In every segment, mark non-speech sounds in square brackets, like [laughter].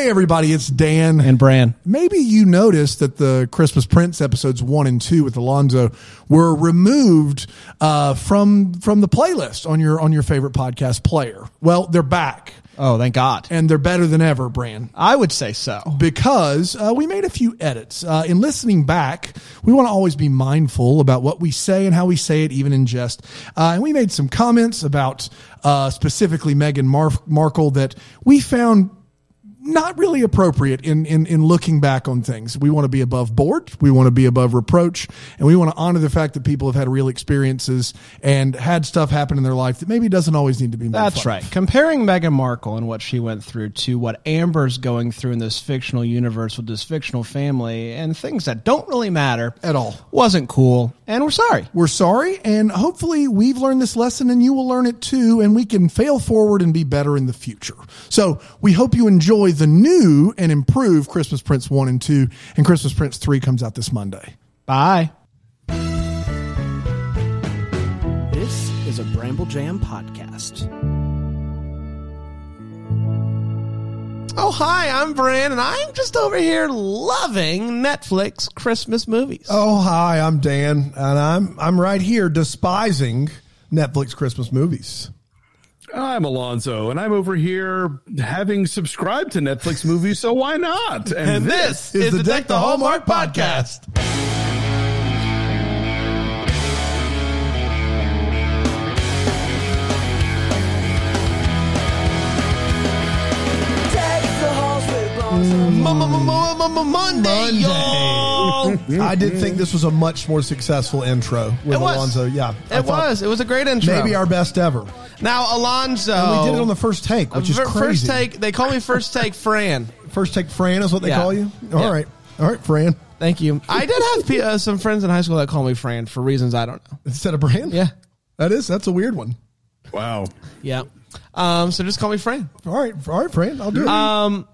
Hey, everybody, it's Dan. And Bran. Maybe you noticed that the Christmas Prince episodes one and two with Alonzo were removed uh, from from the playlist on your on your favorite podcast player. Well, they're back. Oh, thank God. And they're better than ever, Bran. I would say so. Because uh, we made a few edits. Uh, in listening back, we want to always be mindful about what we say and how we say it, even in jest. Uh, and we made some comments about uh, specifically Meghan Mar- Markle that we found not really appropriate in, in, in looking back on things. We want to be above board. We want to be above reproach and we want to honor the fact that people have had real experiences and had stuff happen in their life that maybe doesn't always need to be That's right. of. Comparing Meghan Markle and what she went through to what Amber's going through in this fictional universe with this fictional family and things that don't really matter At all. wasn't cool. And we're sorry. We're sorry, and hopefully we've learned this lesson and you will learn it too, and we can fail forward and be better in the future. So we hope you enjoy the new and improved Christmas Prince 1 and 2, and Christmas Prince 3 comes out this Monday. Bye. This is a Bramble Jam podcast. Oh, hi, I'm Bran, and I'm just over here loving Netflix Christmas movies. Oh, hi, I'm Dan, and I'm I'm right here despising Netflix Christmas movies. I'm Alonzo, and I'm over here having subscribed to Netflix movies, so why not? and this is, the Deck the Hallmark podcast. Monday, y'all. I did think this was a much more successful intro with It was. Alonzo. Yeah, I It thought was. It was a great intro. maybe our best ever. now, Alonzo. And we did it on the first take, which is Fir- crazy. First take. They call me First Take Fran. First take, Fran is what they Yeah. call you. All right, Yeah. all right, Fran Thank you. I did have pe- uh, some friends in high school that call me Fran for reasons I don't know. instead of Brand. Yeah. that is that's a weird one. Wow. Yeah. Um, so just call me Fran. All right, all right, Fran, I'll do it. Um,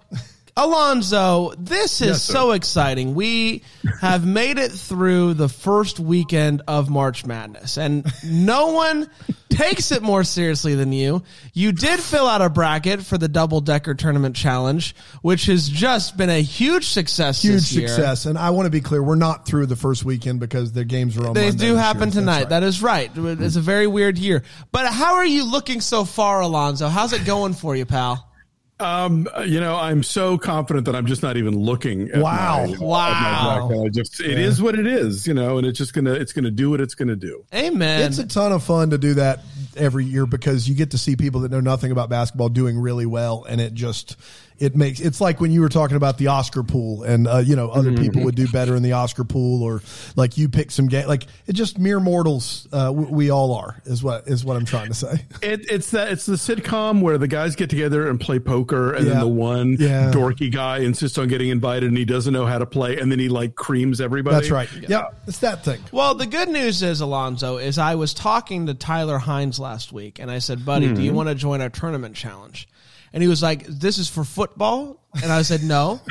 Alonzo, this is Yes, so exciting. We have made it through the first weekend of March Madness, and no [laughs] one takes it more seriously than you. You did fill out a bracket for the double decker tournament challenge, which has just been a huge success. Huge this year. success, and I want to be clear: we're not through the first weekend because the games are on. They Monday do this happen year. Tonight. That is right. It's a very weird year. But how are you looking so far, Alonzo? How's it going for you, pal? Um, you know, I'm so confident that I'm just not even looking. At Wow. my, Wow. at my. I just it is what it is, you know, and it's just gonna it's gonna do what it's gonna do. Amen. It's a ton of fun to do that every year because you get to see people that know nothing about basketball doing really well, and it just it makes it's like when you were talking about the Oscar pool, and uh, you know other Mm-hmm. people would do better in the Oscar pool, or like you pick some game, like it just mere mortals. Uh, we, we all are is what is what I'm trying to say. [laughs] It, it's that it's the sitcom where the guys get together and play poker, and Yeah. then the one Yeah. dorky guy insists on getting invited, and he doesn't know how to play, and then he like creams everybody. That's right. Yeah, it's that thing. Well, the good news is, Alonzo, is I was talking to Tyler Hynes last week, and I said, "Buddy, do you want to join our tournament challenge?" And he was like, "This is for football," and I said, "No,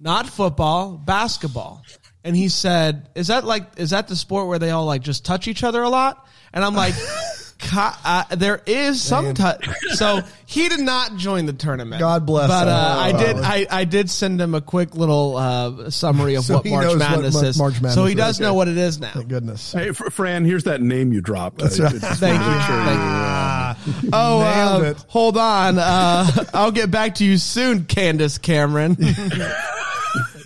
not football, basketball." And he said, "Is that like is that the sport where they all like just touch each other a lot?" And I'm like. Uh, there is some touch, so he did not join the tournament. God bless But uh, I did. I, I did send him a quick little uh, summary of So what he March knows what Madness Mar- is. March so he is. does know Okay. what it is now. Thank goodness. Hey, Fran, here's that name you dropped. That's right. Thank you. Thank you. Oh, uh, hold on. Uh, I'll get back to you soon, Candace Cameron. [laughs]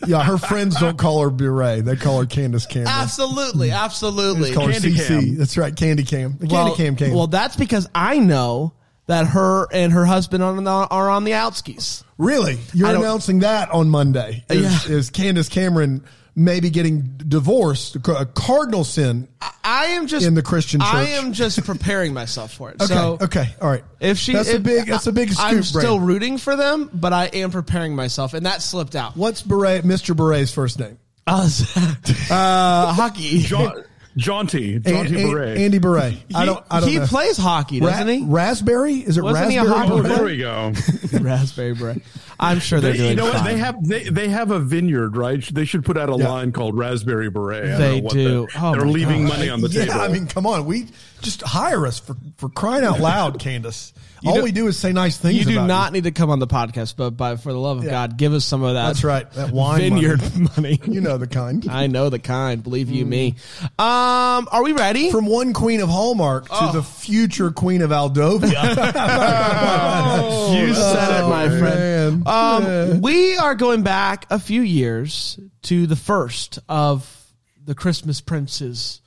Yeah, her friends don't call her Bure; they call her Candace Cameron. absolutely, absolutely. They call her Candy CC. Cam. That's right, Candy Cam. The well, Candy Cam came. well, that's because I know that her and her husband are on the, are on the outskis. Really? You're announcing that on Monday. Is, Yeah. is Candace Cameron maybe getting divorced? A cardinal sin. I am just In the Christian church. I am just preparing myself for it. [laughs] Okay. So okay. All right. If she, that's a big, that's a big scoop. I'm Brad. still rooting for them, but I am preparing myself, and that slipped out. What's Beret, Mr. Beret's first name? Uh, [laughs] [laughs] uh, hockey. Ja- jaunty, jaunty An- An- beret. Andy Beret. I don't. I don't he know. plays hockey, doesn't Ra- he? Raspberry? Is it Wasn't he a raspberry? hockey oh, beret? there we go. [laughs] Raspberry beret. I'm sure they're They, doing you know what? fine. They have they, they have a vineyard, right? They should put out a Yeah. line called Raspberry Beret. I don't They know what do. the- Oh they're my leaving gosh. money on the yeah, table. I mean, come on. We just hire us for, for crying out loud, Candace. All we do is say nice things. you do not need to come on the podcast, but by for the love of Yeah. God, give us some of that. That's right, that wine vineyard [laughs] money. You know the kind. I know the kind. Believe you me. Um, are we ready? From one queen of Hallmark to Oh. the future queen of Aldovia. [laughs] you said it, my Oh, friend. Um, Yeah. we are going back a few years to the first of the Christmas Princes.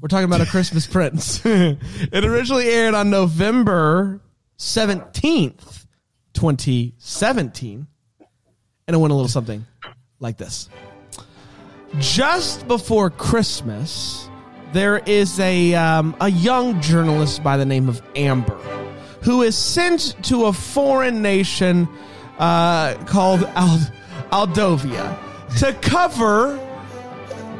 We're talking about a Christmas [laughs] Prince. it originally aired on November 17th, 2017. And it went a little something like this. Just before Christmas, there is a, um, a young journalist by the name of Amber who is sent to a foreign nation uh, called Ald- Aldovia to cover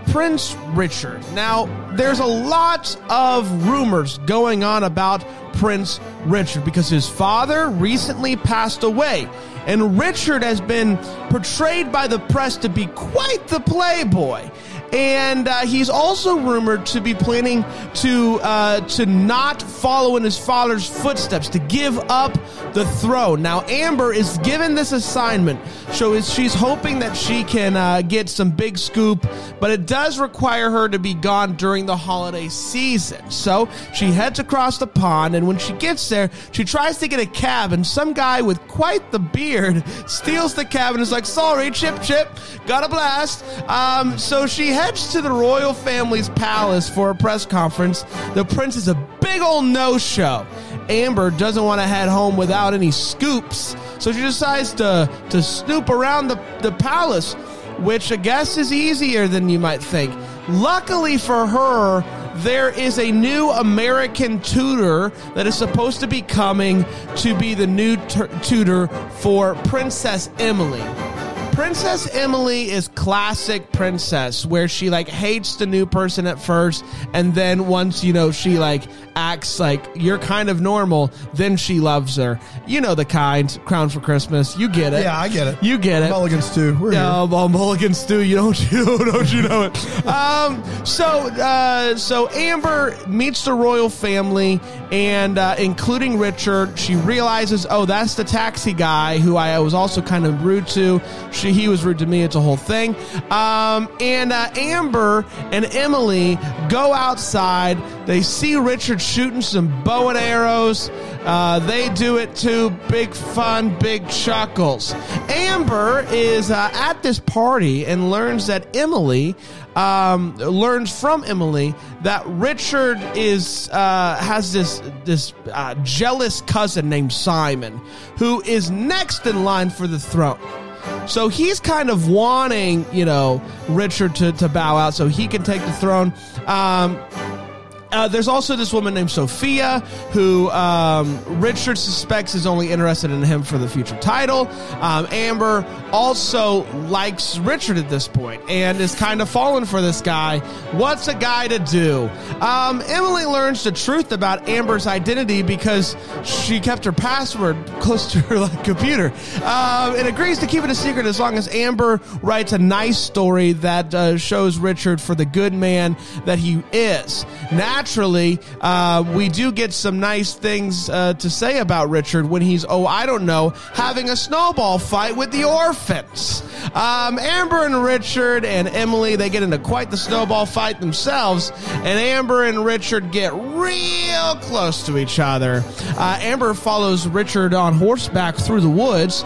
Prince Richard. Now, there's a lot of rumors going on about Prince Richard because his father recently passed away. And Richard has been portrayed by the press to be quite the playboy. And uh, he's also rumored to be planning to uh, to not follow in his father's footsteps, to give up the throne. Now, Amber is given this assignment, so she's hoping that she can uh, get some big scoop, but it does require her to be gone during the holiday season. So she heads across the pond, and when she gets there, she tries to get a cab, and some guy with quite the beard [laughs] steals the cab and is like, "Sorry, Chip, Chip, got a blast." Um, so she heads to the royal family's palace for a press conference. The prince is a big old no-show. Amber doesn't want to head home without any scoops, so she decides to to snoop around the, the palace, which I guess is easier than you might think. Luckily for her, there is a new American tutor that is supposed to be coming to be the new tur tutor for Princess Emily. Princess Emily is classic princess where she like hates the new person at first and then once you know she like acts like you're kind of normal then she loves her. You know the kind, Crown for Christmas. You get it. yeah, I get it. You get it. Mulligan Stew. We're here. Yeah, well, Mulligan Stew, you don't [laughs] you don't you know it? Um, so uh, so Amber meets the royal family, and uh, including Richard, she realizes, oh, that's the taxi guy who I was also kind of rude to. She he was rude to me. It's a whole thing. Um, and uh, Amber and Emily go outside. They see Richard shooting some bow and arrows. Uh, they do it too. Big fun, big chuckles. Amber is uh, at this party and learns that Emily um, learns from Emily that Richard is uh, has this this uh, jealous cousin named Simon who is next in line for the throne. So he's kind of wanting, you know, Richard to, to bow out so he can take the throne. Um, uh, there's also this woman named Sophia who um, Richard suspects is only interested in him for the future title. Um, Amber also likes Richard at this point and is kind of falling for this guy. What's a guy to do? Um, Emily learns the truth about Amber's identity because she kept her password close to her like, computer um, and agrees to keep it a secret as long as Amber writes a nice story that uh, shows Richard for the good man that he is. Naturally, uh, we do get some nice things uh, to say about Richard when he's, oh, I don't know, having a snowball fight with the orphans. Um, Amber and Richard and Emily, they get into quite the snowball fight themselves, and Amber and Richard get real close to each other. Uh, Amber follows Richard on horseback through the woods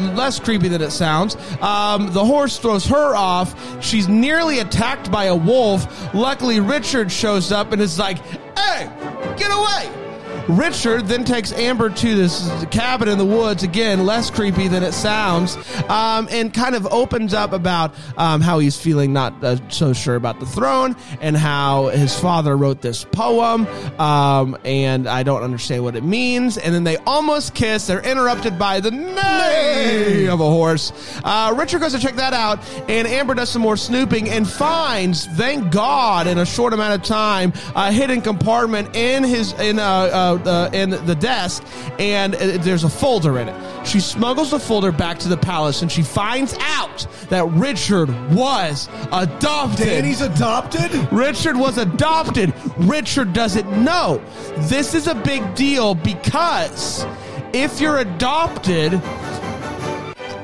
less creepy than it sounds. Um, the horse throws her off. She's nearly attacked by a wolf. Luckily, Richard shows up and is like, "Hey, get away!" Richard then takes Amber to this cabin in the woods, again, less creepy than it sounds, um, and kind of opens up about um, how he's feeling not uh, so sure about the throne and how his father wrote this poem, um, and I don't understand what it means. And then they almost kiss. They're interrupted by the name of a horse. Uh, Richard goes to check that out, and Amber does some more snooping and finds, thank God, in a short amount of time, a hidden compartment in his in a uh, uh, uh in the desk, and there's a folder in it. She smuggles the folder back to the palace, and she finds out that Richard was adopted. Danny's adopted? Richard was adopted. Richard doesn't know. This is a big deal because if you're adopted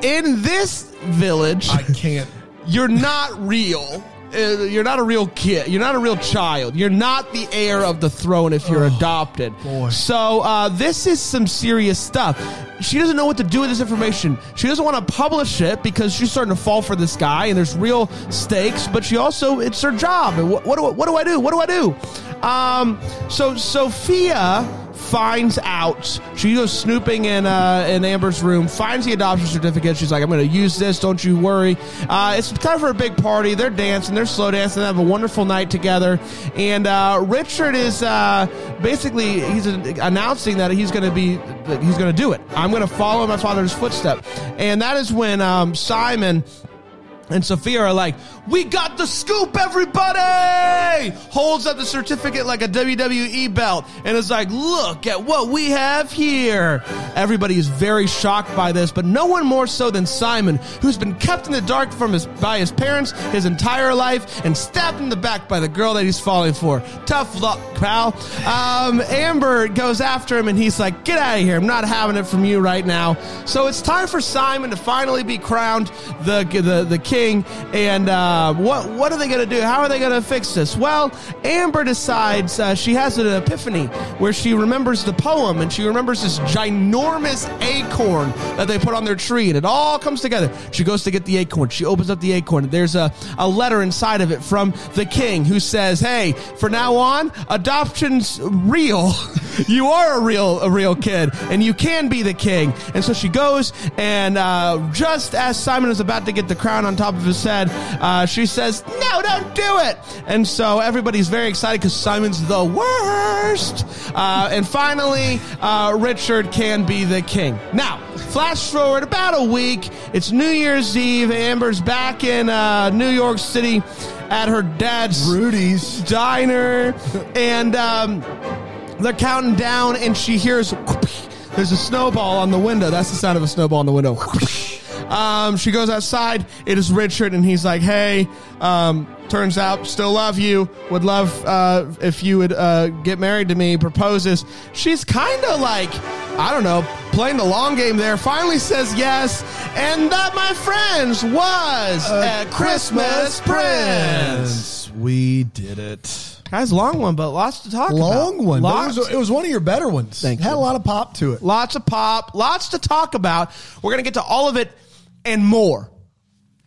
in this village, I can't. you're not real. Uh, You're not a real kid. You're not a real child. You're not the heir of the throne if you're adopted. boy. So uh, this is some serious stuff. She doesn't know what to do with this information. She doesn't want to publish it because she's starting to fall for this guy, and there's real stakes. But she also, it's her job. What, what do I, what do I do? What do I do? Um, so Sophia finds out. She goes snooping in uh, in Amber's room, finds the adoption certificate. She's like, "I'm going to use this. Don't you worry." Uh, it's time for a big party. They're dancing. They're slow dancing. They have a wonderful night together. And uh, Richard is uh, basically he's announcing that he's going to be he's going to do it. I'm going to follow my father's footstep. And that is when um, Simon and Sophia are like, "We got the scoop, everybody!" Holds up the certificate like a WWE belt, and is like, "Look at what we have here." Everybody is very shocked by this, but no one more so than Simon, who's been kept in the dark from his by his parents his entire life, and stabbed in the back by the girl that he's falling for. Tough luck, pal. Um, Amber goes after him, and he's like, "Get out of here! I'm not having it from you right now." So it's time for Simon to finally be crowned the the the king. And uh, what what are they going to do? How are they going to fix this? Well, Amber decides uh, she has an epiphany where she remembers the poem and she remembers this ginormous acorn that they put on their tree, and it all comes together. She goes to get the acorn. She opens up the acorn. There's a, a letter inside of it from the king who says, "Hey, for now on, adoption's real. [laughs] you are a real a real kid, and you can be the king." And so she goes, and uh, just as Simon is about to get the crown on top of his head, uh, she says, "No, don't do it." And so everybody's very excited because Simon's the worst. Uh, and finally, uh, Richard can be the king. Now, flash forward about a week. It's New Year's Eve. Amber's back in uh, New York City at her dad's Rudy's. diner, and um, they're counting down, and she hears [laughs] there's a snowball on the window. That's the sound of a snowball on the window. [laughs] Um, she goes outside. It is Richard, and he's like, "Hey, um, turns out still love you. Would love uh, if you would uh, get married to me." Proposes. She's kind of like, I don't know, playing the long game there. Finally says yes, and that, my friends, was a Christmas Prince. We did it. Guys, long one, but lots to talk about. Long one. But Lots, It was, it was one of your better ones. Thank Had you. a lot of pop to it. lots of pop, lots to talk about. We're gonna get to all of it and more.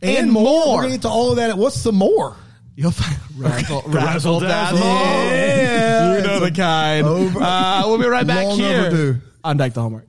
And, more. We're going to get to all of that. What's the more? You'll find razzle, Razzle dazzle. Yeah. you know the kind. Over- Uh, we'll be right back here overdue. on Dyke the Homework.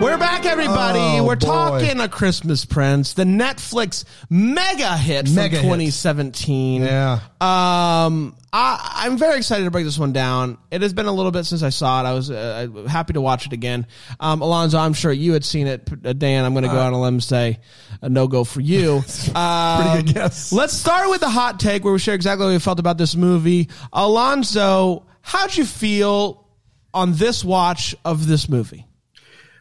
We're back, everybody. Oh, We're boy. talking A Christmas Prince, the Netflix mega hit Mega from hit. 2017. Yeah. Um, I, I'm very excited to break this one down. It has been a little bit since I saw it. I was uh, happy to watch it again. Um, Alonzo, I'm sure you had seen it. Uh, Dan, I'm going to go out on a limb and say a no go for you. Um, [laughs] Pretty good guess. Let's start with the hot take where we share exactly what we felt about this movie. Alonzo, how'd you feel on this watch of this movie?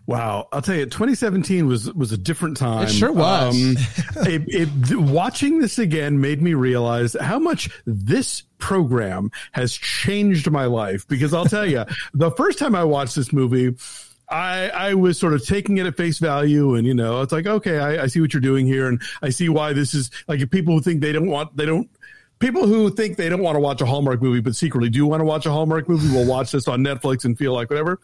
Wow, I'll tell you, 2017 was was a different time. It sure was. Um, [laughs] it, it, watching this again made me realize how much this program has changed my life. Because I'll tell you, [laughs] the first time I watched this movie. I, I was sort of taking it at face value and, you know, it's like, okay, I, I see what you're doing here. And I see why this is like if people who think they don't want, they don't, people who think they don't want to watch a Hallmark movie, but secretly do want to watch a Hallmark movie will watch this on Netflix and feel like whatever.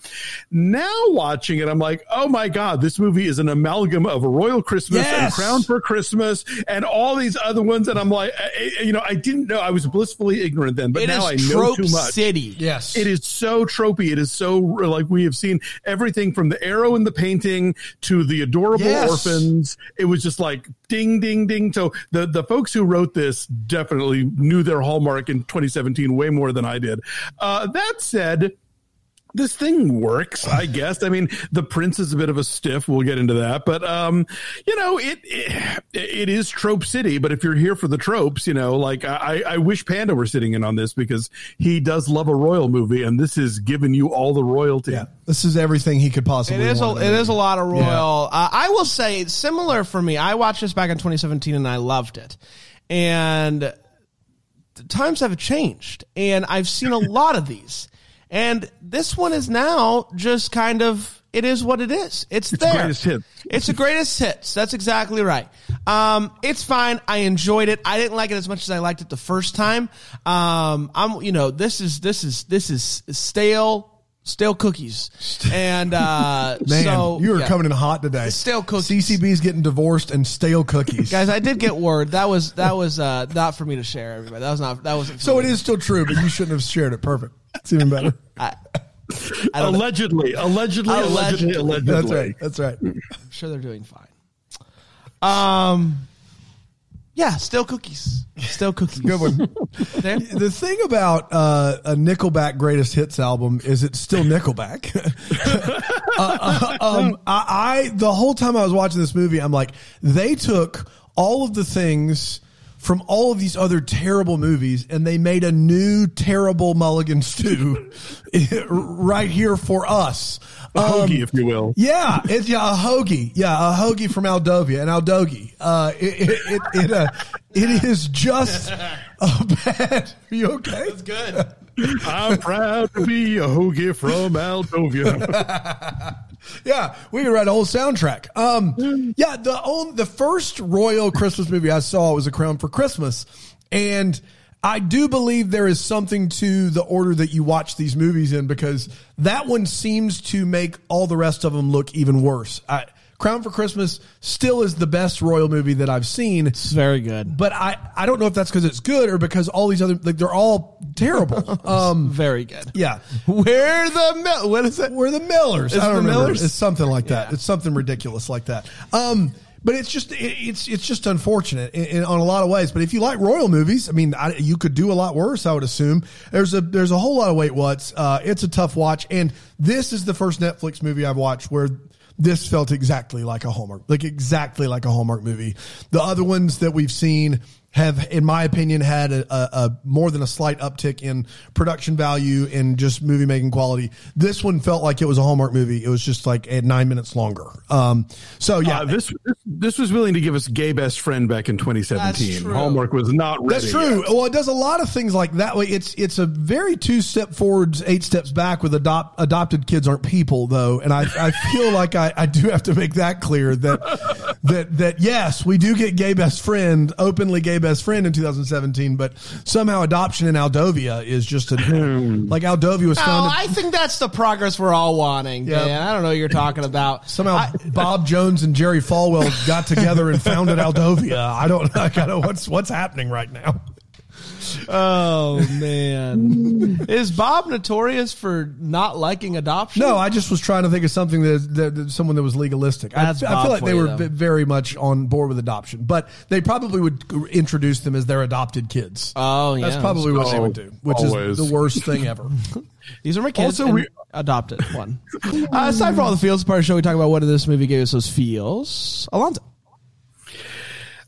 Now watching it, I'm like, oh my God, this movie is an amalgam of a Royal Christmas and Crown for Christmas and all these other ones. And I'm like, I, I- you know, I didn't know, I was blissfully ignorant then, but It now I know Trope too much. City. Yes. It is so tropey. It is so like we have seen everything from the arrow in the painting to the adorable Yes. orphans. It was just like ding, ding, ding. So the the folks who wrote this definitely probably knew their hallmark in 2017 way more than I did. Uh, that said, this thing works, I [sighs] guess. I mean, the prince is a bit of a stiff. We'll get into that, but um, you know, it, it it is trope city. But if you're here for the tropes, you know, like I, I wish Panda were sitting in on this because he does love a royal movie, and this is giving you all the royalty. Yeah, this is everything he could possibly. It is a, it is a lot of royal. Uh, I will say similar for me. I watched this back in 2017 and I loved it, and the times have changed, and I've seen a lot of these. And this one is now just kind of it is what it is. It's, It's there. greatest hits. It's the greatest hits. That's exactly right. Um, it's fine. I enjoyed it. I didn't like it as much as I liked it the first time. Um, I'm you know this is this is this is stale stale cookies and uh, [laughs] Man, so you are yeah. coming in hot today. Stale cookies. CCB's getting divorced and stale cookies. Guys, I did get [laughs] word. That was that was uh, not for me to share. Everybody, that was not. That wasn't. So me. it is still true, but you shouldn't have shared it. Perfect. It's even better. [laughs] I, I. Allegedly, allegedly, allegedly, Allegedly. allegedly. That's right. That's right. I'm sure they're doing fine. Um, yeah, still cookies. Still cookies. Good one. [laughs] There. The thing about uh, a Nickelback greatest hits album is it's still Nickelback. [laughs] uh, uh, um, I, I the whole time I was watching this movie, I'm like, they took all of the things from all of these other terrible movies and they made a new terrible Mulligan stew [laughs] right here for us. A Um, hoagie, if you will. yeah, it's yeah, a hoagie. Yeah, a hoagie from Aldovia, and Aldogi. Uh, it it it, it, uh, it is just a bad. Are you okay? That's Good. I'm proud to be a hoagie from Aldovia. [laughs] Yeah, we could write a whole soundtrack. Um, yeah, the on, the first royal Christmas movie I saw was A Crown for Christmas, and I do believe there is something to the order that you watch these movies in because that one seems to make all the rest of them look even worse. I, Crown for Christmas still is the best royal movie that I've seen. It's very good. but I, I don't know if that's because it's good or because all these other like they're all terrible. [laughs] Um, Very good. yeah, Where the what is it? we're the Millers. Is I don't remember. Millers? It's something like that. Yeah. It's something ridiculous like that. Um, but it's just it, it's it's just unfortunate in, in, on a lot of ways. But if you like royal movies, I mean, I, you could do a lot worse. I would assume there's a there's a whole lot of wait what's. Uh, it's a tough watch, and this is the first Netflix movie I've watched where this felt exactly like a Hallmark, like exactly like a Hallmark movie. The other ones that we've seen have, in my opinion, had a, a, a more than a slight uptick in production value and just movie making quality. This one felt like it was a Hallmark movie. It was just like at nine minutes longer. Um, so yeah, Uh, this, this this was willing to give us gay best friend back in 2017. Hallmark was not ready. That's true. yet. Well, it does a lot of things like that. Way it's it's a very two step forwards, eight steps back. With adopt adopted kids aren't people though, and I I feel like I, I do have to make that clear that that that yes, we do get gay best friend, openly gay best friend in 2017, but somehow adoption in Aldovia is just a hmm. like Aldovia was Oh. I think that's the progress we're all wanting. Yeah. Dan. I don't know what you're talking about. Somehow I- Bob Jones and Jerry Falwell got together and founded Aldovia. I don't, I gotta, what's, what's happening right now? Oh man, is Bob notorious for not liking adoption? No, I just was trying to think of something that, that, that someone that was legalistic. I, That's I Bob feel like they you, were though. very much on board with adoption, but they probably would introduce them as their adopted kids. Oh yeah, That's probably what they would do, which Always. is the worst thing ever. [laughs] These are my kids. Also, and we- adopted one. uh, [laughs] aside from all the feels part of the show, we talk about what did this movie gave us those feels. Alonzo.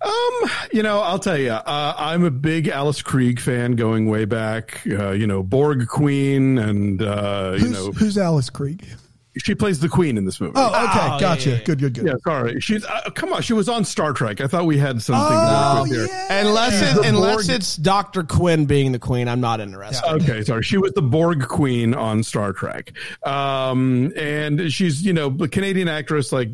Um, you know, I'll tell you, uh, I'm a big Alice Krige fan going way back. Uh, you know, Borg Queen, and uh, you Who's, know, who's Alice Krige? she plays the Queen in this movie. Oh, okay, yeah, gotcha. yeah, yeah. Good, good, good. yeah, sorry. She's uh, come on. She was on Star Trek. I thought we had something. Oh, to work with yeah. Unless it, unless Borg- it's Doctor Quinn being the queen, I'm not interested. Okay, sorry. She was the Borg Queen on Star Trek, um, and she's you know a Canadian actress, like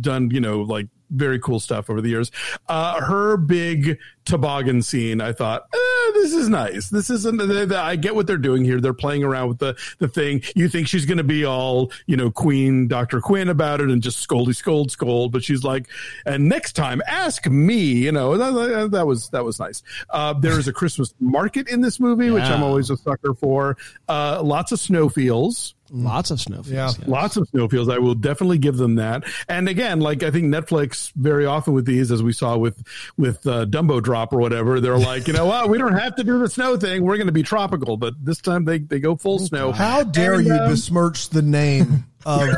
done you know like very cool stuff over the years. Uh, her big toboggan scene, I thought, eh, this is nice. This isn't. I get what they're doing here. They're playing around with the the thing. You think she's going to be all you know Queen Doctor Quinn about it and just scoldy scold scold, but she's like, and next time ask me. You know that, that was that was nice. Uh, there is a Christmas market in this movie, which I'm always a sucker for. Uh, lots of snowfields. Lots of snowfields. Yeah. Lots of snowfields. I will definitely give them that. And again, like I think Netflix very often with these, as we saw with with uh, Dumbo Drop, or whatever, they're like, you know what, we don't have to do the snow thing. We're going to be tropical, but this time they they go full snow. How dare And, you um, besmirch the name of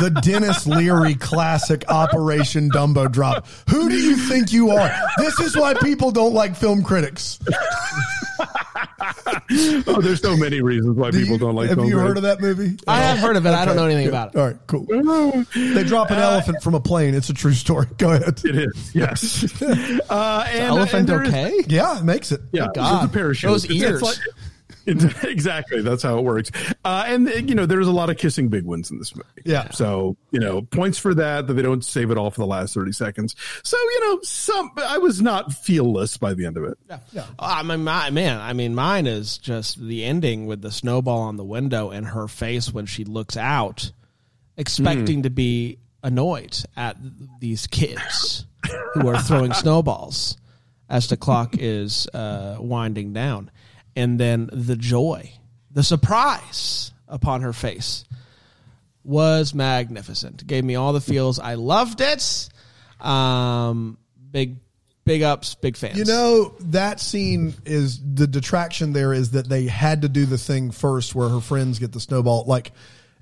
the Denis Leary classic Operation Dumbo Drop? Who do you think you are? This is why people don't like film critics. Oh, there's so many reasons why Do people you- don't like. Have film you heard of that movie? I have heard of it. I don't know anything Good. about it. All right, cool. They drop an elephant from a plane. It's a true story. Go ahead. It is, yes. [laughs] uh, and, Elephant and there is- okay? Yeah, it makes it. Yeah, God. it's a parachute. Those It's- it's ears. like- it's- [laughs] exactly, that's how it works. Uh, and you know, there's a lot of kissing big ones in this movie. Yeah. So you know, points for that. That they don't save it all for the last thirty seconds. So you know, some I was not feelless by the end of it. Yeah. I mean, my, man, I mean, mine is just the ending with the snowball on the window and her face when she looks out, expecting to be annoyed at these kids who are throwing [laughs] snowballs as the clock is uh, winding down. And then the joy, the surprise upon her face was magnificent. Gave me all the feels. I loved it. Um, big, big ups, big fans. You know, that scene is the detraction there is that they had to do the thing first where her friends get the snowball. Like,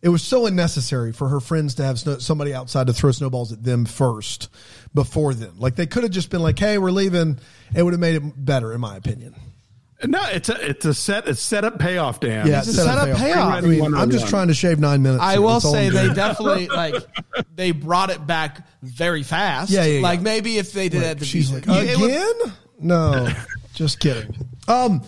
it was so unnecessary for her friends to have snow, somebody outside to throw snowballs at them first before them. Like, they could have just been like, hey, we're leaving. It would have made it better, in my opinion. No, it's a it's a set it's set up payoff, Dan. Yeah, It's a setup payoff. I mean, I'm just trying to shave nine minutes. I here. will say they definitely [laughs] like they brought it back very fast. Yeah, yeah, yeah. Like maybe if they did it at the She's like, beginning- it would- again? No, [laughs] just kidding. Um,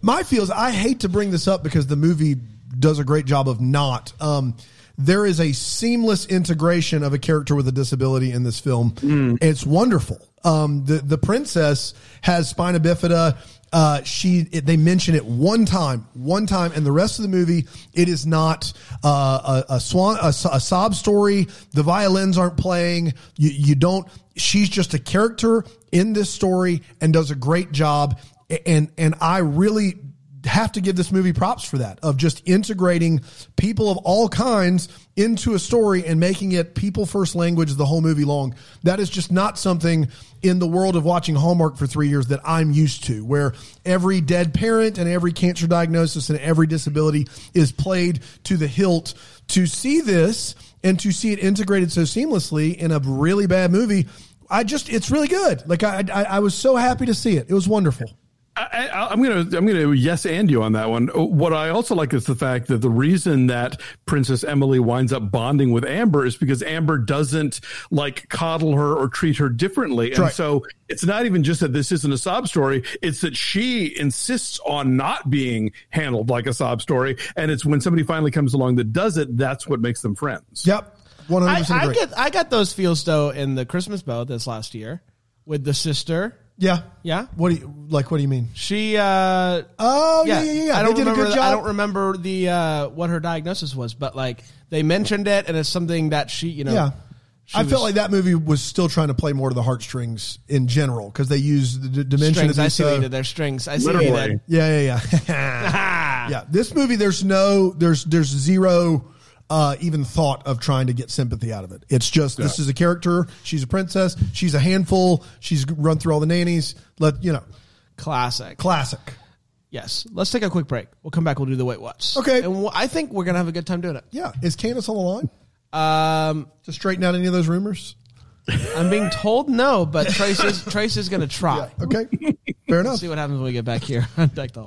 my feels. I hate to bring this up because the movie does a great job of not. Um, there is a seamless integration of a character with a disability in this film. It's wonderful. Um, the the princess has spina bifida. Uh, she it, they mention it one time, one time, and the rest of the movie it is not uh, a, a swan a, a sob story. The violins aren't playing. You you don't. She's just a character in this story and does a great job. And and I really have to give this movie props for that of just integrating people of all kinds into a story and making it people first language the whole movie long. That is just not something in the world of watching Hallmark for three years that I'm used to, where every dead parent and every cancer diagnosis and every disability is played to the hilt. To see this and to see it integrated so seamlessly in a really bad movie, I just, it's really good. Like I, I, I was so happy to see it. It was wonderful. I, I, I'm gonna I'm gonna yes and you on that one. Uh, what I also like is the fact that the reason that Princess Emily winds up bonding with Amber is because Amber doesn't like coddle her or treat her differently, and right. so it's not even just that this isn't a sob story; it's that she insists on not being handled like a sob story, and it's when somebody finally comes along that does it, that's what makes them friends. Yep. 100% I, I get I got those feels though in the Christmas bow this last year with the sister. Yeah. Yeah. What do you like? What do you mean? She uh Oh yeah, yeah, yeah. yeah. I don't they did remember a good job. I don't remember the uh what her diagnosis was, but like they mentioned it and it's something that she, you know, yeah. she I was- felt like that movie was still trying to play more to the heartstrings in general because they used the d- dimension strings. of I see what uh, you did there. Strings. I see what Literally. Yeah, yeah, yeah. [laughs] yeah. This movie, there's no, there's, there's zero, uh, even thought of trying to get sympathy out of it. It's just this is a character. She's a princess. She's a handful. She's run through all the nannies. Let you know, Classic. classic. yes. Let's take a quick break. We'll come back. We'll do the wait what's. Okay. And wh- I think we're gonna have a good time doing it. Yeah. Is Candace on the line Um, to straighten out any of those rumors? I'm being told no, but Trace is Trace is gonna try. Okay. Fair enough. See what happens when we get back here on Deck the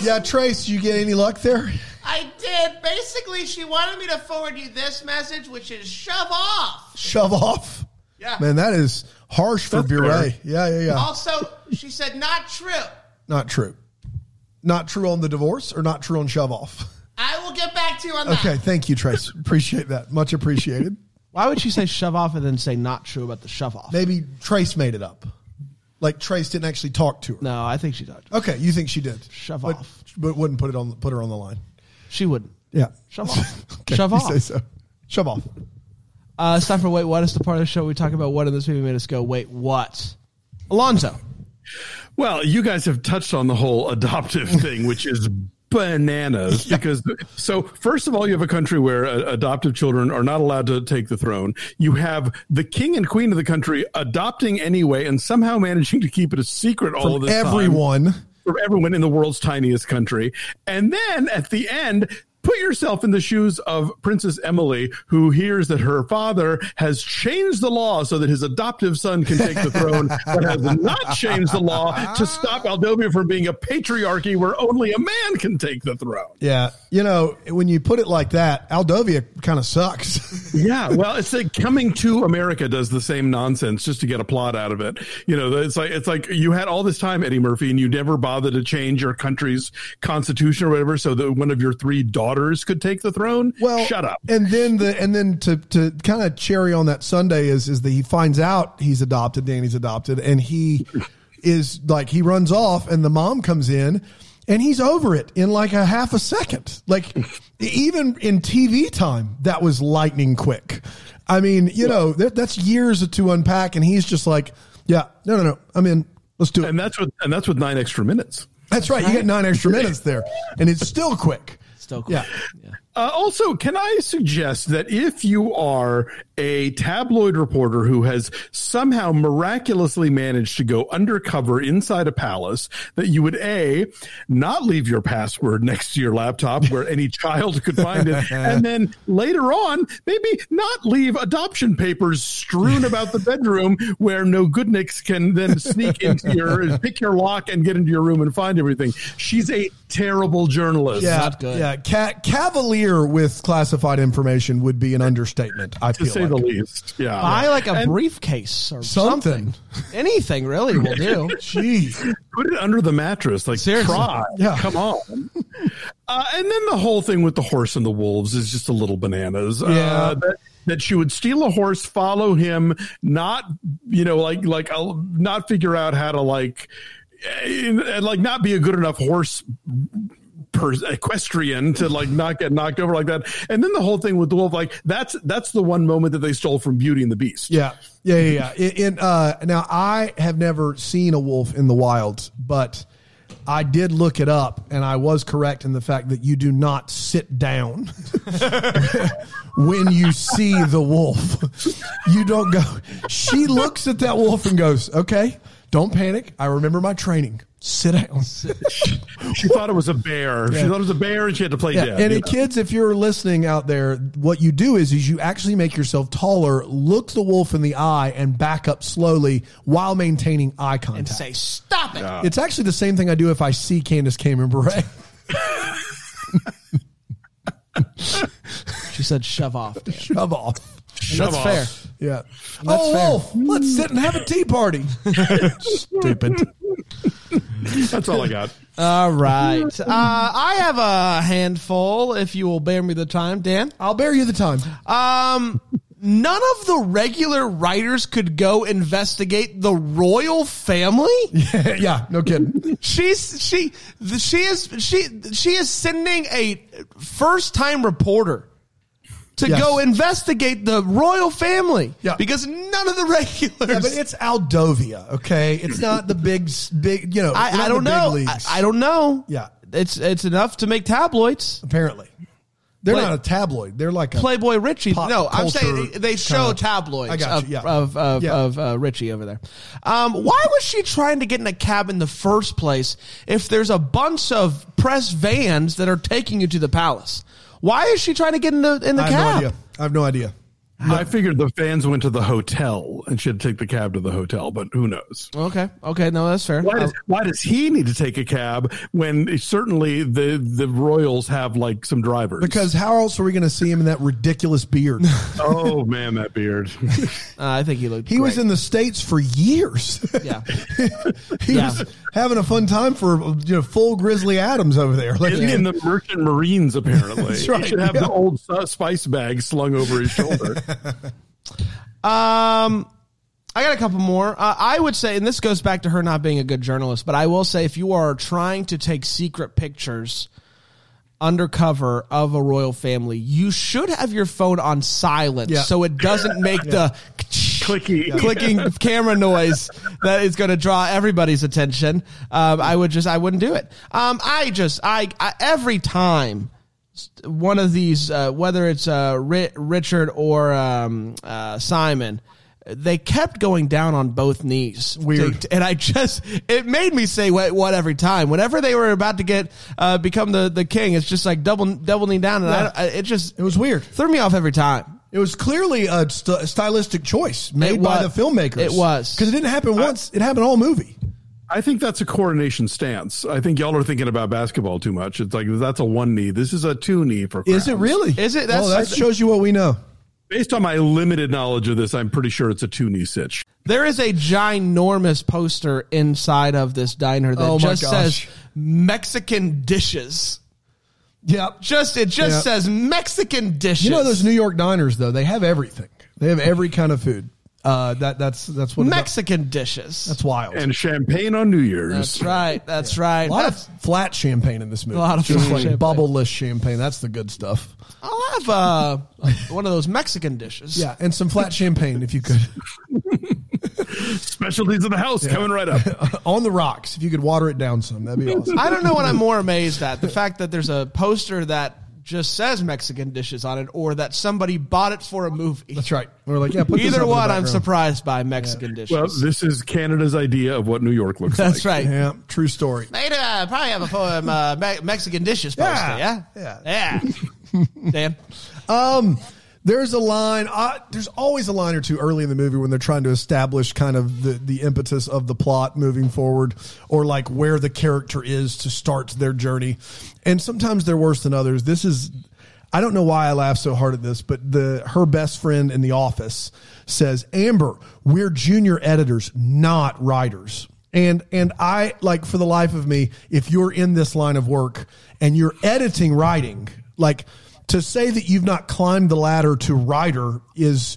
Horn. Yeah, Trace, you get any luck there? I did. Basically, she wanted me to forward you this message, which is shove off. Shove off. Yeah. Man, that is harsh for That's Bure. Yeah, yeah, yeah. Also, she said not true. Not true. Not true on the divorce or not true on shove off? I will get back to you on that. Okay, thank you, Trace. Appreciate that. Much appreciated. Why would she say shove off and then say not true about the shove off? Maybe Trace made it up. Like Trace didn't actually talk to her. No, I think she talked. Okay, you think she did. Shove but, off. But wouldn't put it on put her on the line. She wouldn't. Yeah. Shove [laughs] off. Okay, Shove you off. say so. Shove off. Uh, it's time for Wait What. It's the part of the show we talk about what in this movie made us go, wait, what? Alonzo. Well, you guys have touched on the whole adoptive thing, which is bananas [laughs] because so first of all you have a country where uh, adoptive children are not allowed to take the throne you have the king and queen of the country adopting anyway and somehow managing to keep it a secret all of this time everyone. from everyone in the world's tiniest country. And then at the end, put yourself in the shoes of Princess Emily, who hears that her father has changed the law so that his adoptive son can take the throne, but has not changed the law to stop Aldovia from being a patriarchy where only a man can take the throne. Yeah. You know, when you put it like that, Aldovia kind of sucks. [laughs] Yeah, well, it's like coming to America does the same nonsense just to get a plot out of it. You know, it's like it's like you had all this time, Eddie Murphy, and you never bothered to change your country's constitution or whatever, so that one of your three daughters could take the throne. Well, shut up. And then the and then to to kind of cherry on that Sunday is is that he finds out he's adopted, Danny's adopted, and he is like he runs off, and the mom comes in, and he's over it in like a half a second. Like even in TV time, that was lightning quick. I mean, you know, that, that's years to unpack, and he's just like, yeah, no, no, no, I'm in. Let's do it. And that's what and that's with nine extra minutes. That's right. You get nine extra minutes there, and it's still quick. Still cool. Yeah. Uh, also, can I suggest that if you are a tabloid reporter who has somehow miraculously managed to go undercover inside a palace, that you would a not leave your password next to your laptop where any [laughs] child could find it, and then later on maybe not leave adoption papers strewn about the bedroom where no goodniks can then sneak into your [laughs] pick your lock and get into your room and find everything. She's a terrible journalist. Yeah, Not good. Yeah, ca- cavalier with classified information would be an understatement. I To feel say like. the least, yeah. Buy like a And- briefcase or Something. something. Anything really will do. [laughs] Jeez. put it under the mattress. Like, Seriously. try. [laughs] Yeah. Come on. uh, and then the whole thing with the horse and the wolves is just a little bananas. Yeah. Uh, that, that she would steal a horse, follow him, not, you know, like, like, uh, not figure out how to, like, eh, and like not be a good enough horse per equestrian to like not get knocked over like that. And then the whole thing with the wolf, like that's that's the one moment that they stole from Beauty and the Beast. Yeah. Yeah, yeah, yeah. In, uh, now, I have never seen a wolf in the wild, but I did look it up, and I was correct in the fact that you do not sit down [laughs] when you see the wolf. You don't go. She looks at that wolf and goes, "Okay, don't panic. I remember my training. Sit down." [laughs] She thought it was a bear. She thought it was a bear and she had to play Yeah, dead. and you uh, kids, if you're listening out there, what you do is is you actually make yourself taller, look the wolf in the eye, and back up slowly while maintaining eye contact. And say, stop it. it's actually the same thing I do if I see Candace Cameron Bure. [laughs] She said, shove off. Dan. Shove off. And that's off. fair. Yeah. That's oh, fair. wolf, let's sit and have a tea party. [laughs] Stupid. That's all I got. All right. Uh, I have a handful, if you will bear me the time, Dan. I'll bear you the time. Um, none of the regular writers could go investigate the royal family. [laughs] yeah, no kidding. She's she she is she she is sending a first time reporter to Yes. go investigate the royal family. Yeah. because none of the [laughs] regulars. Yeah, but it's Aldovia, okay? It's [clears throat] not the big, big, you know. I, I don't know. I, I don't know. Yeah. it's it's enough to make tabloids. Apparently. They're Play- not a tabloid. They're like a. Playboy Richie. No, I'm saying they show tabloids of, yeah. of of, Yeah. of uh, Richie over there. Um, why was she trying to get in a cab in the first place if there's a bunch of press vans that are taking you to the palace? Why is she trying to get in the in the I have no cab? idea. I have no idea. I figured the fans went to the hotel and she had to take the cab to the hotel, but who knows? Okay, okay, no, that's fair. Why Uh, does, why does he need to take a cab when certainly the, the Royals have like some drivers? Because how else are we going to see him in that ridiculous beard? [laughs] oh man, that beard. [laughs] uh, I think he looked. He was in the states for years. [laughs] Yeah, he Yeah. was having a fun time for you know full Grizzly Adams over there. Like, in, in the Merchant Marines, apparently. That's right, He should have yeah. the old uh, spice bag slung over his shoulder. Um, I got a couple more. Uh, I would say, and this goes back to her not being a good journalist, but I will say, if you are trying to take secret pictures undercover of a royal family, you should have your phone on silent Yeah. so it doesn't make the Clicky. [laughs] clicking camera noise that is going to draw everybody's attention, um, I would just I wouldn't do it. Um, I just I, I every time one of these, uh, whether it's uh, Ri- Richard or um, uh, Simon, they kept going down on both knees. Weird. [laughs] and I just it made me say what, what every time. Whenever they were about to get uh, become the, the king, it's just like double double knee down, and. I, I, it just It was weird. threw me off every time. It was clearly a st- stylistic choice made It by was. the filmmakers. It was. because it didn't happen once; it happened all movie. I think that's a coronation stance. I think y'all are thinking about basketball too much. It's like that's a one knee. This is a two knee for. Is it really? Is it? Well, that shows you what we know. Based on my limited knowledge of this, I'm pretty sure it's a two knee sitch. There is a ginormous poster inside of this diner that Oh my just gosh. says Mexican dishes. Yep. Just it just Yep. says Mexican dishes. You know those New York diners though; they have everything. They have every kind of food. Uh, that that's that's what Mexican dishes. That's wild. And champagne on New Year's. That's right. That's right. a lot That's- of flat champagne in this movie. A lot of Just flat like champagne. bubble-less champagne. That's the good stuff. I'll have uh, [laughs] one of those Mexican dishes. Yeah, and some flat champagne if you could. [laughs] Specialties of the house coming right up. [laughs] On the rocks, if you could water it down some, that'd be awesome. I don't know what I'm more amazed at: the fact that there's a poster that just says Mexican dishes on it, or that somebody bought it for a movie. That's right. We're like, yeah, put Either in one, I'm surprised by Mexican dishes. Well, this is Canada's idea of what New York looks That's like. right. Yeah, true story. They'd uh, probably have a poem, uh, Me- Mexican dishes poster, Yeah. yeah? Yeah. Yeah. [laughs] Dan? Um, there's a line. Uh, there's always a line or two early in the movie when they're trying to establish kind of the the impetus of the plot moving forward, or like where the character is to start their journey. And sometimes they're worse than others. This is. I don't know why I laugh so hard at this, but the her best friend in the office says, "Amber, we're junior editors, not writers." And and I like for the life of me, if you're in this line of work and you're editing writing, like to say that you've not climbed the ladder to writer is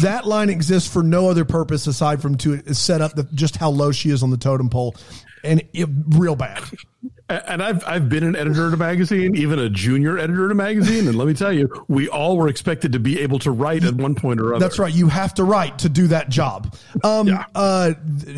that line exists for no other purpose aside from to set up the, just how low she is on the totem pole and it, real bad. And I've I've been an editor at a magazine, even a junior editor at a magazine, and let me tell you, we all were expected to be able to write at one point or other. That's right. You have to write to do that job. Um, Yeah. uh,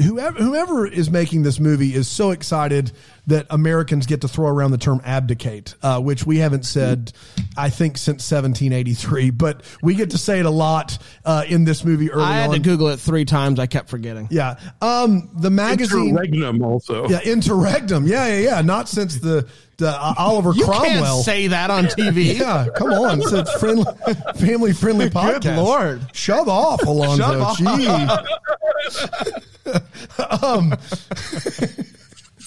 whoever, whoever is making this movie is so excited that Americans get to throw around the term abdicate, uh, which we haven't said, I think, since 1783. But we get to say it a lot uh, in this movie early on. I had on. to Google it three times. I kept forgetting. yeah. Um, the magazine. Interregnum also. Yeah, interregnum. Yeah, yeah, yeah. Not since the, the uh, Oliver You Cromwell. can't say that on TV. [laughs] Yeah, come on. It's a friendly, family friendly podcast. Good Lord. Shove off, Alonzo. Shove off. Gee. [laughs] [laughs] um,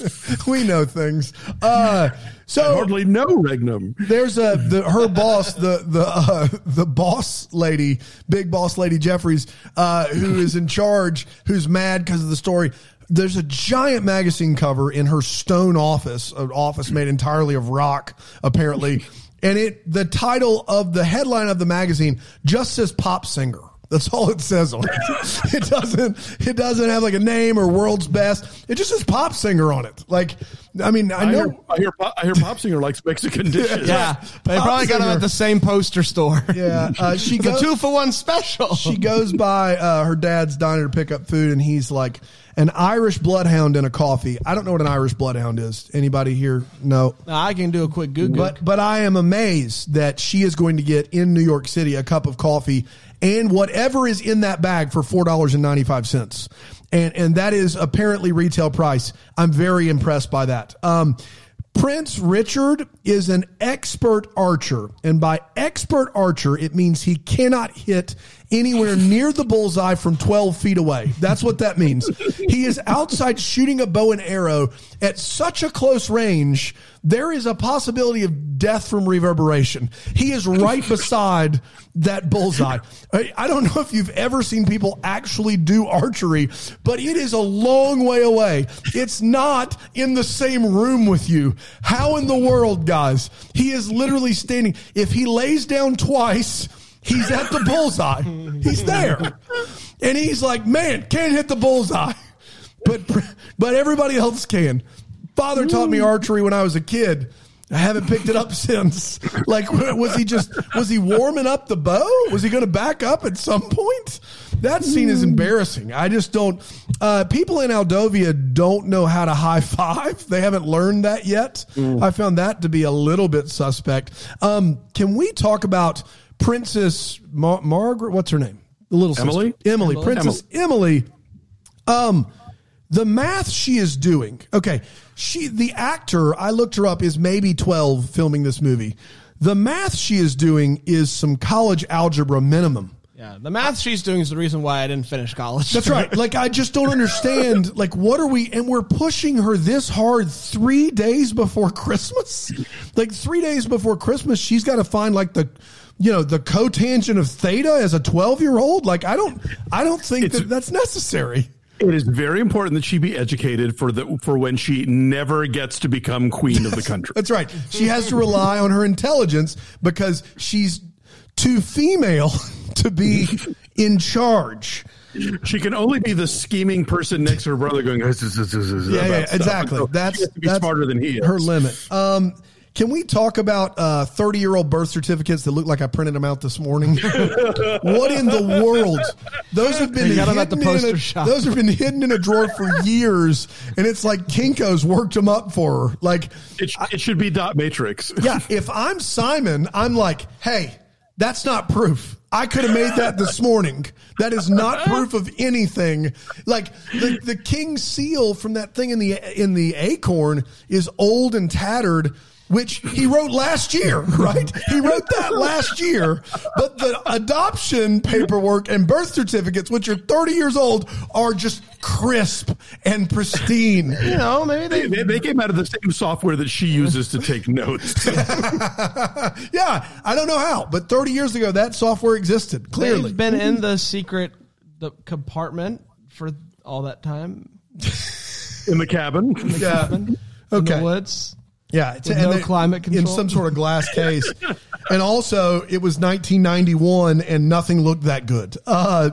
[laughs] we know things. Uh, so Hardly no regnum. there's a the her boss the the uh, the boss lady big boss lady Jeffries uh, who is in charge who's mad because of the story. There's a giant magazine cover in her stone office, an office made entirely of rock, apparently, and it the title of the headline of the magazine just says pop singer. That's all it says on it. [laughs] It doesn't. It doesn't have like a name or world's best. It just says pop singer on it. Like, I mean, I I know. hear, I hear, Pop- I hear Pop Singer likes Mexican [laughs] dishes. Yeah. They probably got them at the same poster store. [laughs] Yeah, uh, she It's a goes. two for one special. she goes by uh, her dad's diner to pick up food, and he's like, "An Irish bloodhound in a coffee." I don't know what an Irish bloodhound is. Anybody here? No. Now, I can do a quick Google. But but I am amazed that she is going to get in New York City a cup of coffee and whatever is in that bag for four dollars and ninety five cents, and and that is apparently retail price. I'm very impressed by that. Um, Prince Richard is an expert archer, and by expert archer, it means he cannot hit anywhere near the bullseye from 12 feet away. That's what that means. He is outside shooting a bow and arrow at such a close range, there is a possibility of death from reverberation. He is right beside that bullseye. I don't know if you've ever seen people actually do archery, but it is a long way away. It's not in the same room with you. How in the world, guys? He is literally standing. If he lays down twice, he's at the bullseye. He's there. And he's like, man, can't hit the bullseye. But but everybody else can. Father taught me archery when I was a kid. I haven't picked it up since. Like, was he just was he warming up the bow? Was he going to back up at some point? that scene is embarrassing. I just don't. Uh, people in Aldovia don't know how to high five. They haven't learned that yet. I found that to be a little bit suspect. Um, can we talk about Princess Mar- Margaret? What's her name? The little sister. Emily? Emily. Princess Emily. Um, the math she is doing. Okay, she the actor. I looked her up. Is maybe twelve filming this movie. The math she is doing is some college algebra minimum. Yeah, the math she's doing is the reason why I didn't finish college. That's right. Like I just don't understand. [laughs] Like what are we? And we're pushing her this hard three days before Christmas. Like three days before Christmas, she's got to find like the, you know, the cotangent of theta as a twelve year old. Like I don't, I don't think that that's necessary. It is very important that she be educated for the for when she never gets to become queen of the country. That's right. She has to rely on her intelligence because she's too female [laughs] to be in charge. She can only be the scheming person next to her brother, going, Yeah, yeah, exactly. That's she has to be that's smarter than he is. Her limit. Um, can we talk about uh, thirty-year-old birth certificates that look like I printed them out this morning? [laughs] what in the world? Those have been You got 'em hidden at the in poster a, shop. Those have been hidden in a drawer for years, and it's like Kinko's worked them up for her. Like, It, sh- it should be dot matrix. [laughs] yeah, if I'm Simon, I'm like, hey, that's not proof. I could have made that this morning. That is not proof of anything. Like the, the king seal from that thing in the in the acorn is old and tattered, which he wrote last year, [laughs] right? He wrote that last year. But the adoption paperwork and birth certificates, which are 30 years old, are just crisp and pristine. you know, maybe they. They, they came out of the same software that she uses to take notes. [laughs] Yeah, I don't know how, but 30 years ago that software existed. Clearly. They've been in the secret the compartment for all that time. in the cabin. Yeah. In Okay. the woods. Yeah, it's no climate control in some sort of glass [laughs] case. and also, it was 1991, and nothing looked that good. Uh,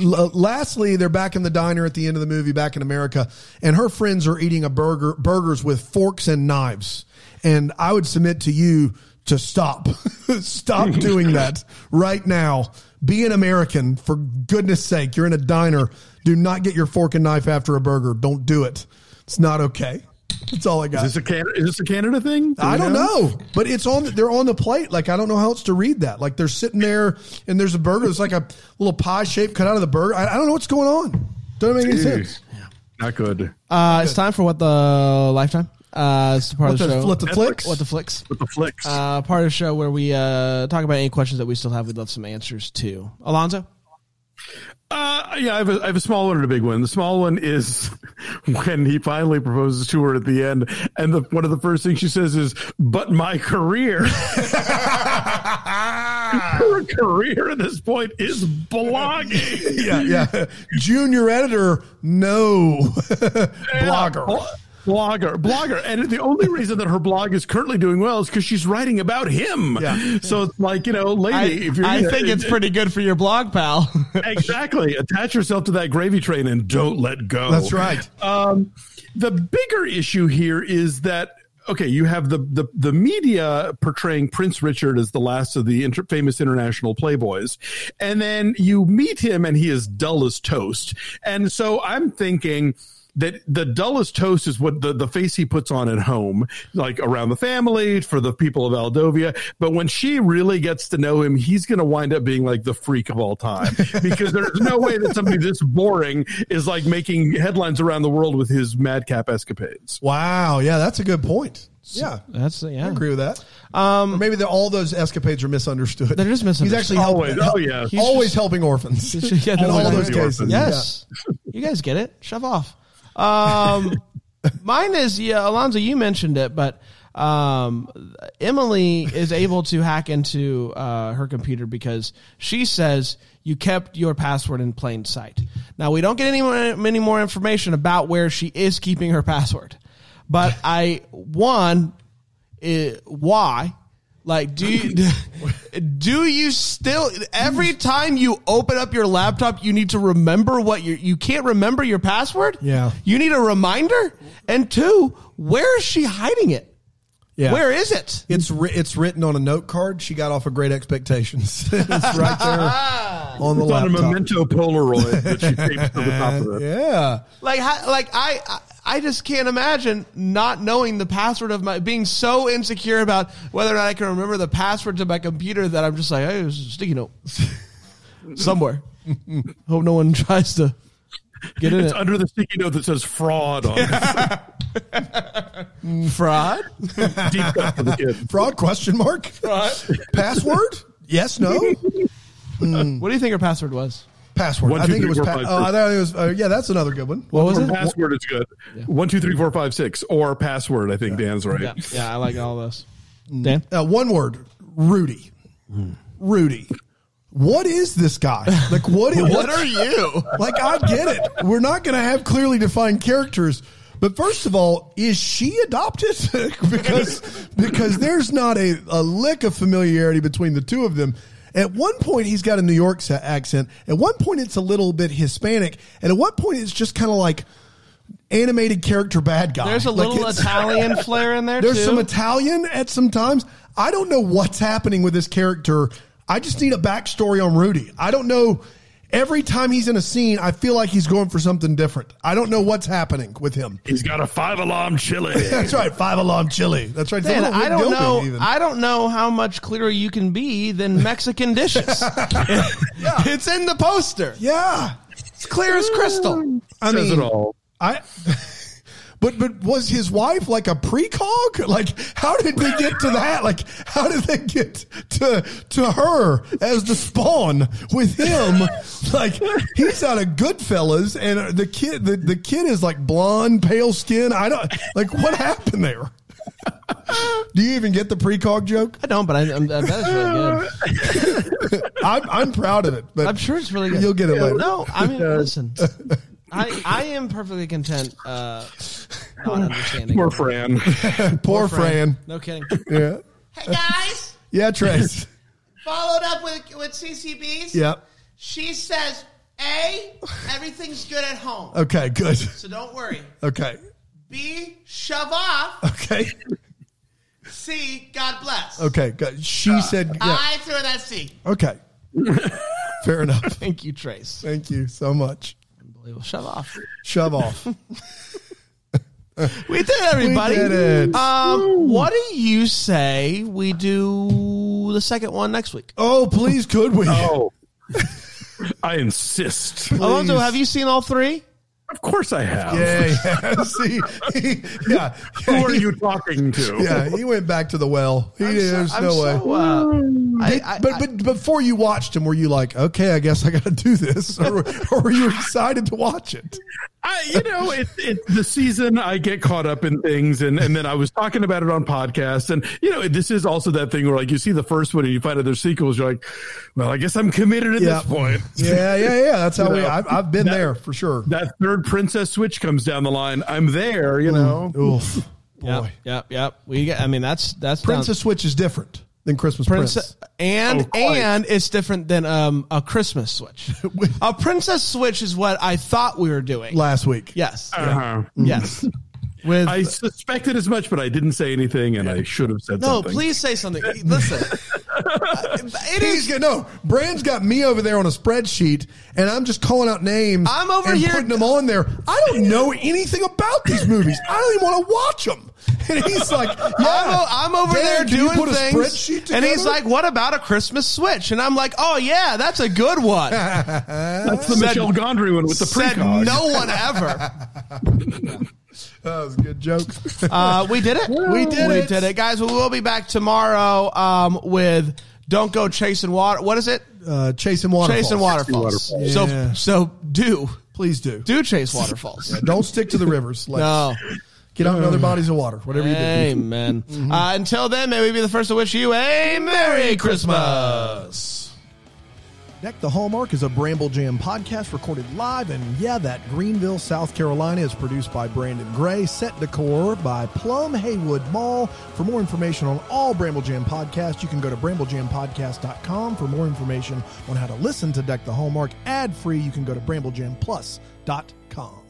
l- lastly, they're back in the diner at the end of the movie, back in America, and her friends are eating a burger burgers with forks and knives. And I would submit to you to stop, [laughs] stop [laughs] doing that right now. Be an American, for goodness sake. You're in a diner. Do not get your fork and knife after a burger. Don't do it. It's not okay. That's all I got. Is this a Canada, is this a Canada thing? Do I don't know, but it's on. They're on the plate. Like I don't know how else to read that. Like they're sitting there, and there's a burger. It's like a little pie shape cut out of the burger. I, I don't know what's going on. Doesn't make any sense. Not good. Uh, it's time for what the lifetime. Uh, it's the part What of the the, show. flip the Netflix? flicks? what the flicks. With the flicks. Uh, part of the show where we uh, talk about any questions that we still have. We'd love some answers to. Alonzo. Uh, yeah, I have, a, I have a small one and a big one. The small one is [laughs] when he finally proposes to her at the end, and the, one of the first things she says is, "But my career." [laughs] her career at this point is blogging. [laughs] yeah, yeah. Junior editor, no. Blogger. Blo- Blogger, blogger, and the only reason that her blog is currently doing well is because she's writing about him. Yeah. So it's like you know, I, lady, if you're I think it's [laughs] pretty good for your blog, pal. exactly attach yourself to that gravy train and don't let go. That's right. Um, the bigger issue here is that okay, you have the the the media portraying Prince Richard as the last of the inter- famous international playboys, and then you meet him and he is dull as toast. And so I'm thinking that the dullest toast is what the, the face he puts on at home, like around the family for the people of Aldovia. But when she really gets to know him, he's going to wind up being like the freak of all time because there's no way that somebody this boring is like making headlines around the world with his madcap escapades. Wow. Yeah, that's a good point. Yeah. That's I yeah. agree with that. Um, maybe that all those escapades are misunderstood. They're just misunderstood. He's actually Always. helping, Oh, yeah. He's always helping orphans. [laughs] Yeah, in all always those cases. orphans. Yes. you guys get it. Shove off. Um, mine is, yeah, Alonzo, you mentioned it, but um, Emily is able to hack into uh, her computer because she says you kept your password in plain sight. Now, we don't get any more, any more information about where she is keeping her password. But I, one, eh, why? Like, do you, [laughs] do you still, every time you open up your laptop, you need to remember what you, you can't remember your password? Yeah. You need a reminder? And two, where is she hiding it? Yeah. Where is it? It's ri- it's written on a note card. She got off of Great Expectations. [laughs] it's right there, [laughs] on the It's on a memento Polaroid that she taped to the top of it. yeah. Like, how, like I, I- I just can't imagine not knowing the password of my, being so insecure about whether or not I can remember the password to my computer that I'm just like, hey, there's a sticky note [laughs] somewhere. [laughs] Hope no one tries to get in It's it. under the sticky note that says fraud on it. [laughs] Fraud? Deep cut for the kid. Fraud question mark? Fraud? Password? Yes, no? Hmm. What do you think her password was? Password. One, I two, think it was. four, Pa- five, oh, I thought it was. Uh, yeah, that's another good one. What was Or it? password is good. One, two, three, four, five, six. Or password, I think Dan's right. Yeah, yeah, I like all those. Dan? Uh, one word. Rudy. Rudy. What is this guy? Like what? [laughs] what are you? Like I get it. We're not going to have clearly defined characters. But first of all, is she adopted? [laughs] because because there's not a, a lick of familiarity between the two of them. At one point, he's got a New York accent. At one point, it's a little bit Hispanic, and at one point, it's just kind of like animated character bad guy. There's a little it's- [laughs] Italian flair in there There's too. some Italian at some times. I don't know what's happening with this character. I just need a backstory on Rudy. I don't know. Every time he's in a scene, I feel like he's going for something different. I don't know what's happening with him. He's got a five alarm chili. [laughs] That's right, five alarm chili. That's right. It's a Dan, I don't know. even. I don't know how much clearer you can be than Mexican dishes. [laughs] It's in the poster. yeah, It's clear as crystal. I Says mean, it all. I. But but was his wife like a precog? Like how did they get to that? Like how did they get to to her as the spawn with him? Like he's out of Goodfellas, and the kid the, the kid is like blonde, pale skin. I don't like what happened there. [laughs] Do you even get the precog joke? I don't, but I, I'm, I bet it's really good. [laughs] I'm I'm proud of it, but I'm sure it's really good. You'll get it later. No, I mean, listen. [laughs] I, I am perfectly content uh, not understanding. Poor Fran. [laughs] poor Fran. No kidding. Yeah, Hey guys, yeah, Trace. followed up with with CCBs. yep. She says, A, everything's good at home. Okay, good. So don't worry. Okay, B, shove off. okay, C, God bless. okay. Good. She said, yeah. I threw that C. Okay. [laughs] Fair enough. Thank you, Trace. Thank you so much. Unbelievable. Shove off. Shove off. [laughs] We did it, everybody. We did it. Um, what do you say we do the second one next week? Oh, please, could we? Oh. I insist. Alonzo, have you seen all three? Of course I have. Yeah, yeah. [laughs] See, he, yeah. Who are you talking to? [laughs] Yeah, he went back to the well. He, there's I'm no way. so, uh, I, I, but but before you watched him, were you like, okay, I guess I got to do this, [laughs] or, or were you excited to watch it? I, you know, it's it, the season I get caught up in things, and, and then I was talking about it on podcasts, and you know, this is also that thing where like you see the first one and you find out there's sequels, you're like, well, I guess I'm committed at Yeah. this point. Yeah, yeah, yeah. [laughs] That's how You we. know, I've, I've been that- there for sure. That third princess switch comes down the line. I'm there, you know. Oof, boy. Yep, yep, yep. We get. I mean, that's that's down- Princess Switch is different than Christmas Prince. Princess, and Oh, and it's different than um, a Christmas switch. [laughs] a princess switch is what I thought we were doing. Last week, yes, Uh-huh. yes. With I suspected as much, but I didn't say anything, and I should have said no, something. please say something. Listen, it He's no. Brand's got me over there on a spreadsheet, and I'm just calling out names. I'm over and here- putting them on there. I don't know anything about these movies. I don't even want to watch them. And he's like, "Yeah, I'm, o- I'm over Dan, there doing put things, spreadsheet and he's like, "What about a Christmas switch?" And I'm like, "Oh yeah, that's a good one." That's the Said- Michel Gondry one with the Said precog. no one ever. [laughs] that was a good joke." Uh, we did it. [laughs] We did we it. did it, guys. We will be back tomorrow um, with "Don't Go Chasing Water." What is it? Uh, chasing waterfalls. Chasing waterfalls. waterfalls. So Yeah. so do Please do. do chase waterfalls. Don't stick to the rivers. Like, [laughs] No. Get out in other bodies of water. Whatever you do. Amen. [laughs] Uh, until then, may we be the first to wish you a Merry Christmas. Deck the Hallmark is a Bramble Jam podcast recorded live, and yeah, that Greenville, South Carolina is produced by Brandon Gray. Set decor by Plum Haywood Mall. For more information on all Bramble Jam podcasts, you can go to bramblejampodcast.com. For more information on how to listen to Deck the Hallmark ad free, you can go to bramblejamplus.com.